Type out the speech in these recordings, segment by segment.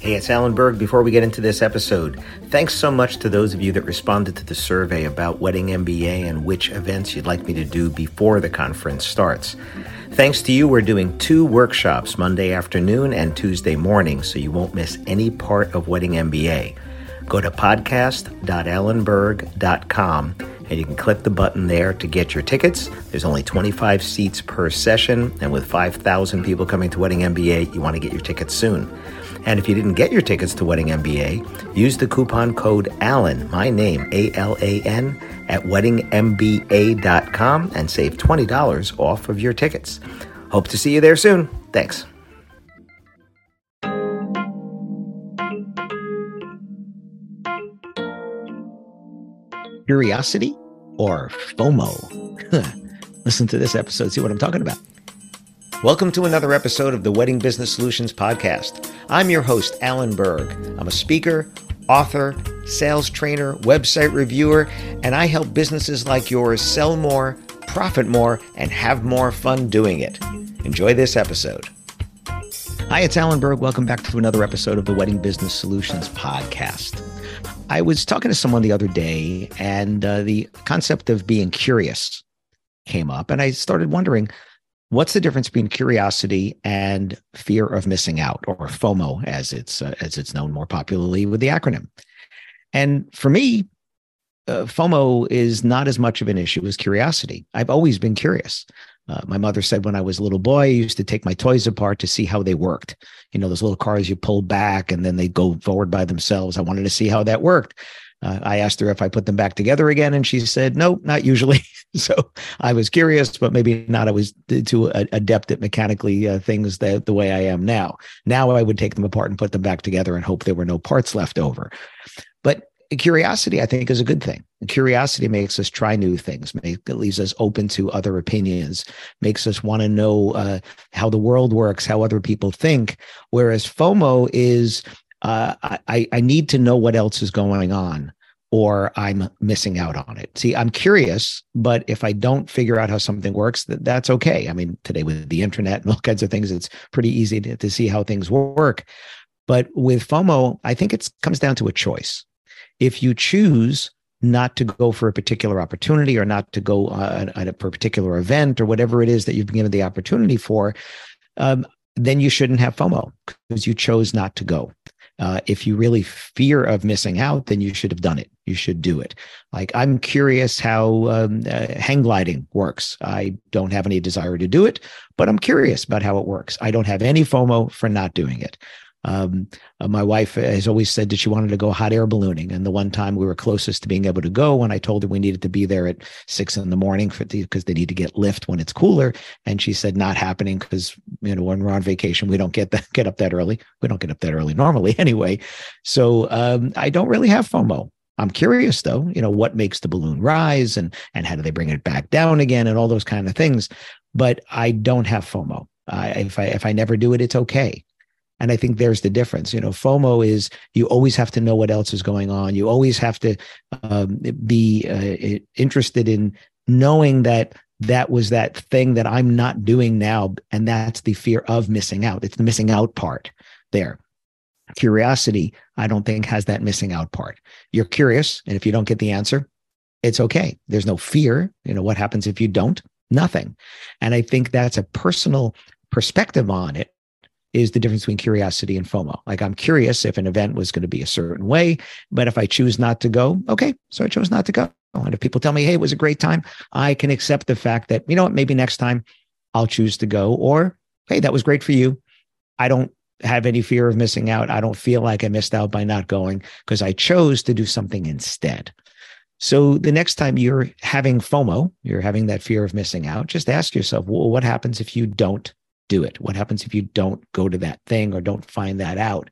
Hey, it's Alan Berg. Before we get into this episode, thanks so much to those of you that responded to the survey about Wedding MBA and which events you'd like me to do before the conference starts. Thanks to you, we're doing two workshops Monday afternoon and Tuesday morning, so you won't miss any part of Wedding MBA. Go to podcast.alanberg.com and you can click the button there to get your tickets. There's only 25 seats per session, and with 5,000 people coming to Wedding MBA, you want to get your tickets soon. And if you didn't get your tickets to Wedding MBA, use the coupon code ALAN, my name, A L A N, at weddingmba.com and save $20 off of your tickets. Hope to see you there soon. Thanks. Curiosity or FOMO? Listen to this episode, see what I'm talking about. Welcome to another episode of the Wedding Business Solutions Podcast. I'm your host, Alan Berg. I'm a speaker, author, sales trainer, website reviewer, and I help businesses like yours sell more, profit more, and have more fun doing it. Enjoy this episode. Hi, it's Alan Berg. Welcome back to another episode of the Wedding Business Solutions Podcast. I was talking to someone the other day, and uh, the concept of being curious came up, and I started wondering What's the difference between curiosity and fear of missing out, or FOMO, as it's uh, as it's known more popularly with the acronym? And for me, uh, FOMO is not as much of an issue as curiosity. I've always been curious. Uh, my mother said when I was a little boy, I used to take my toys apart to see how they worked. You know, those little cars you pull back and then they go forward by themselves. I wanted to see how that worked. Uh, I asked her if I put them back together again, and she said, "No, not usually." so I was curious, but maybe not. I was too adept at mechanically uh, things that the way I am now. Now I would take them apart and put them back together and hope there were no parts left over. But curiosity, I think, is a good thing. Curiosity makes us try new things. Make, it leaves us open to other opinions. Makes us want to know uh, how the world works, how other people think. Whereas FOMO is uh, I, I need to know what else is going on or I'm missing out on it. See, I'm curious, but if I don't figure out how something works, that, that's okay. I mean, today with the internet and all kinds of things, it's pretty easy to, to see how things work. But with FOMO, I think it comes down to a choice. If you choose not to go for a particular opportunity or not to go uh, for a particular event or whatever it is that you've been given the opportunity for, um, then you shouldn't have FOMO because you chose not to go. Uh, if you really fear of missing out, then you should have done it. You should do it. Like I'm curious how um, uh, hang gliding works. I don't have any desire to do it, but I'm curious about how it works. I don't have any FOMO for not doing it. Um, uh, my wife has always said that she wanted to go hot air ballooning, and the one time we were closest to being able to go, when I told her we needed to be there at six in the morning because the, they need to get lift when it's cooler, and she said not happening because you know when we're on vacation we don't get that get up that early. We don't get up that early normally anyway, so um, I don't really have FOMO. I'm curious though, you know, what makes the balloon rise and and how do they bring it back down again and all those kind of things. But I don't have FOMO. I, if I if I never do it, it's okay. And I think there's the difference. You know, FOMO is you always have to know what else is going on. You always have to um, be uh, interested in knowing that that was that thing that I'm not doing now. And that's the fear of missing out. It's the missing out part there. Curiosity, I don't think, has that missing out part. You're curious. And if you don't get the answer, it's okay. There's no fear. You know, what happens if you don't? Nothing. And I think that's a personal perspective on it is the difference between curiosity and FOMO. Like I'm curious if an event was going to be a certain way, but if I choose not to go, okay, so I chose not to go. And if people tell me, hey, it was a great time, I can accept the fact that, you know what, maybe next time I'll choose to go. Or, hey, that was great for you. I don't have any fear of missing out. I don't feel like I missed out by not going because I chose to do something instead. So the next time you're having FOMO, you're having that fear of missing out, just ask yourself, well, what happens if you don't do it? What happens if you don't go to that thing or don't find that out?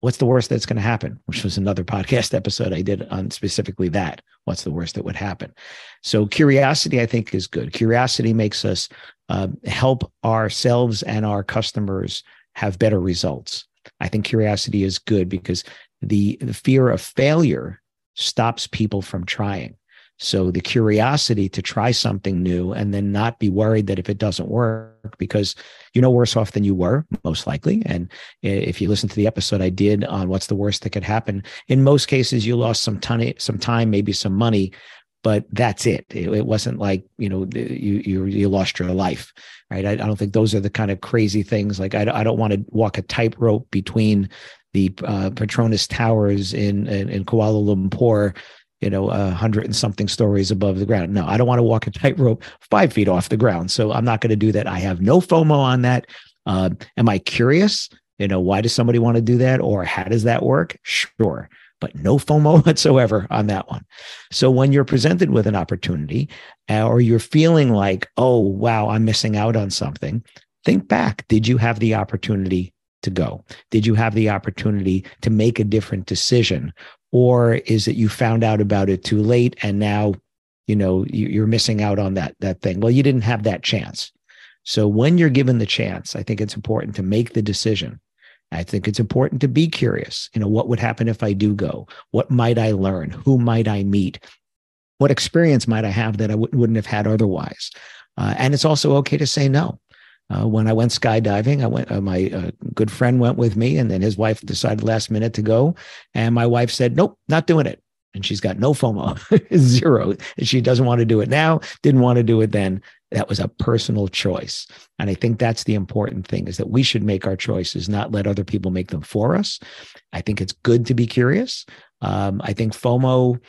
What's the worst that's going to happen? Which was another podcast episode I did on specifically that. What's the worst that would happen? So, curiosity, I think, is good. Curiosity makes us uh, help ourselves and our customers have better results. I think curiosity is good because the, the fear of failure stops people from trying. So the curiosity to try something new and then not be worried that if it doesn't work, because you're no worse off than you were, most likely. And if you listen to the episode I did on what's the worst that could happen, in most cases you lost some ton, some time, maybe some money, but that's it. It, it wasn't like you know you you you lost your life, right? I, I, don't think those are the kind of crazy things. Like I, I don't want to walk a tightrope between the uh, Petronas Towers in, in, in Kuala Lumpur you know, a hundred and something stories above the ground. No, I don't want to walk a tightrope five feet off the ground. So I'm not going to do that. I have no FOMO on that. Uh, am I curious? You know, why does somebody want to do that? Or how does that work? Sure. But no FOMO whatsoever on that one. So when you're presented with an opportunity uh, or you're feeling like, oh, wow, I'm missing out on something, think back. Did you have the opportunity to go? Did you have the opportunity to make a different decision? Or is it you found out about it too late and now, you know, you're missing out on that, that thing? Well, you didn't have that chance. So when you're given the chance, I think it's important to make the decision. I think it's important to be curious. You know, what would happen if I do go? What might I learn? Who might I meet? What experience might I have that I w- wouldn't have had otherwise? Uh, and it's also okay to say no. Uh, when I went skydiving, I went. Uh, my uh, good friend went with me, and then his wife decided last minute to go, and my wife said, "Nope, not doing it." And she's got no FOMO, zero. She doesn't want to do it now. Didn't want to do it then. That was a personal choice, and I think that's the important thing: is that we should make our choices, not let other people make them for us. I think it's good to be curious. Um, I think FOMO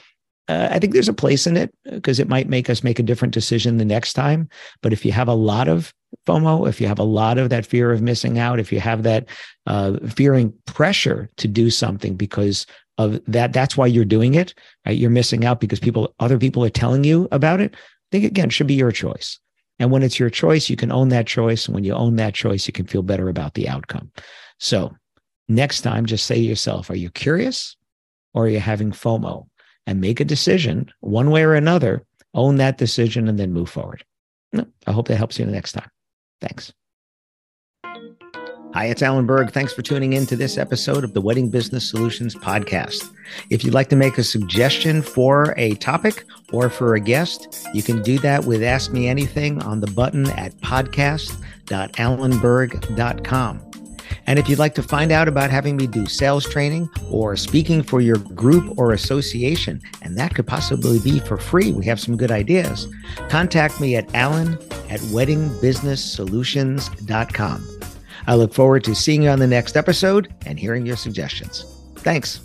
uh, I think there's a place in it because it might make us make a different decision the next time. But if you have a lot of FOMO, if you have a lot of that fear of missing out, if you have that uh, fearing pressure to do something because of that, that's why you're doing it. Right? You're missing out because people, other people are telling you about it. I think again, it should be your choice. And when it's your choice, you can own that choice. And when you own that choice, you can feel better about the outcome. So next time, just say to yourself, are you curious or are you having FOMO? and make a decision one way or another, own that decision, and then move forward. I hope that helps you the next time. Thanks. Hi, it's Alan Berg. Thanks for tuning in to this episode of the Wedding Business Solutions Podcast. If you'd like to make a suggestion for a topic or for a guest, you can do that with Ask Me Anything on the button at podcast.alanberg.com. And if you'd like to find out about having me do sales training or speaking for your group or association, and that could possibly be for free, we have some good ideas, contact me at alan at weddingbusinesssolutions.com. I look forward to seeing you on the next episode and hearing your suggestions. Thanks.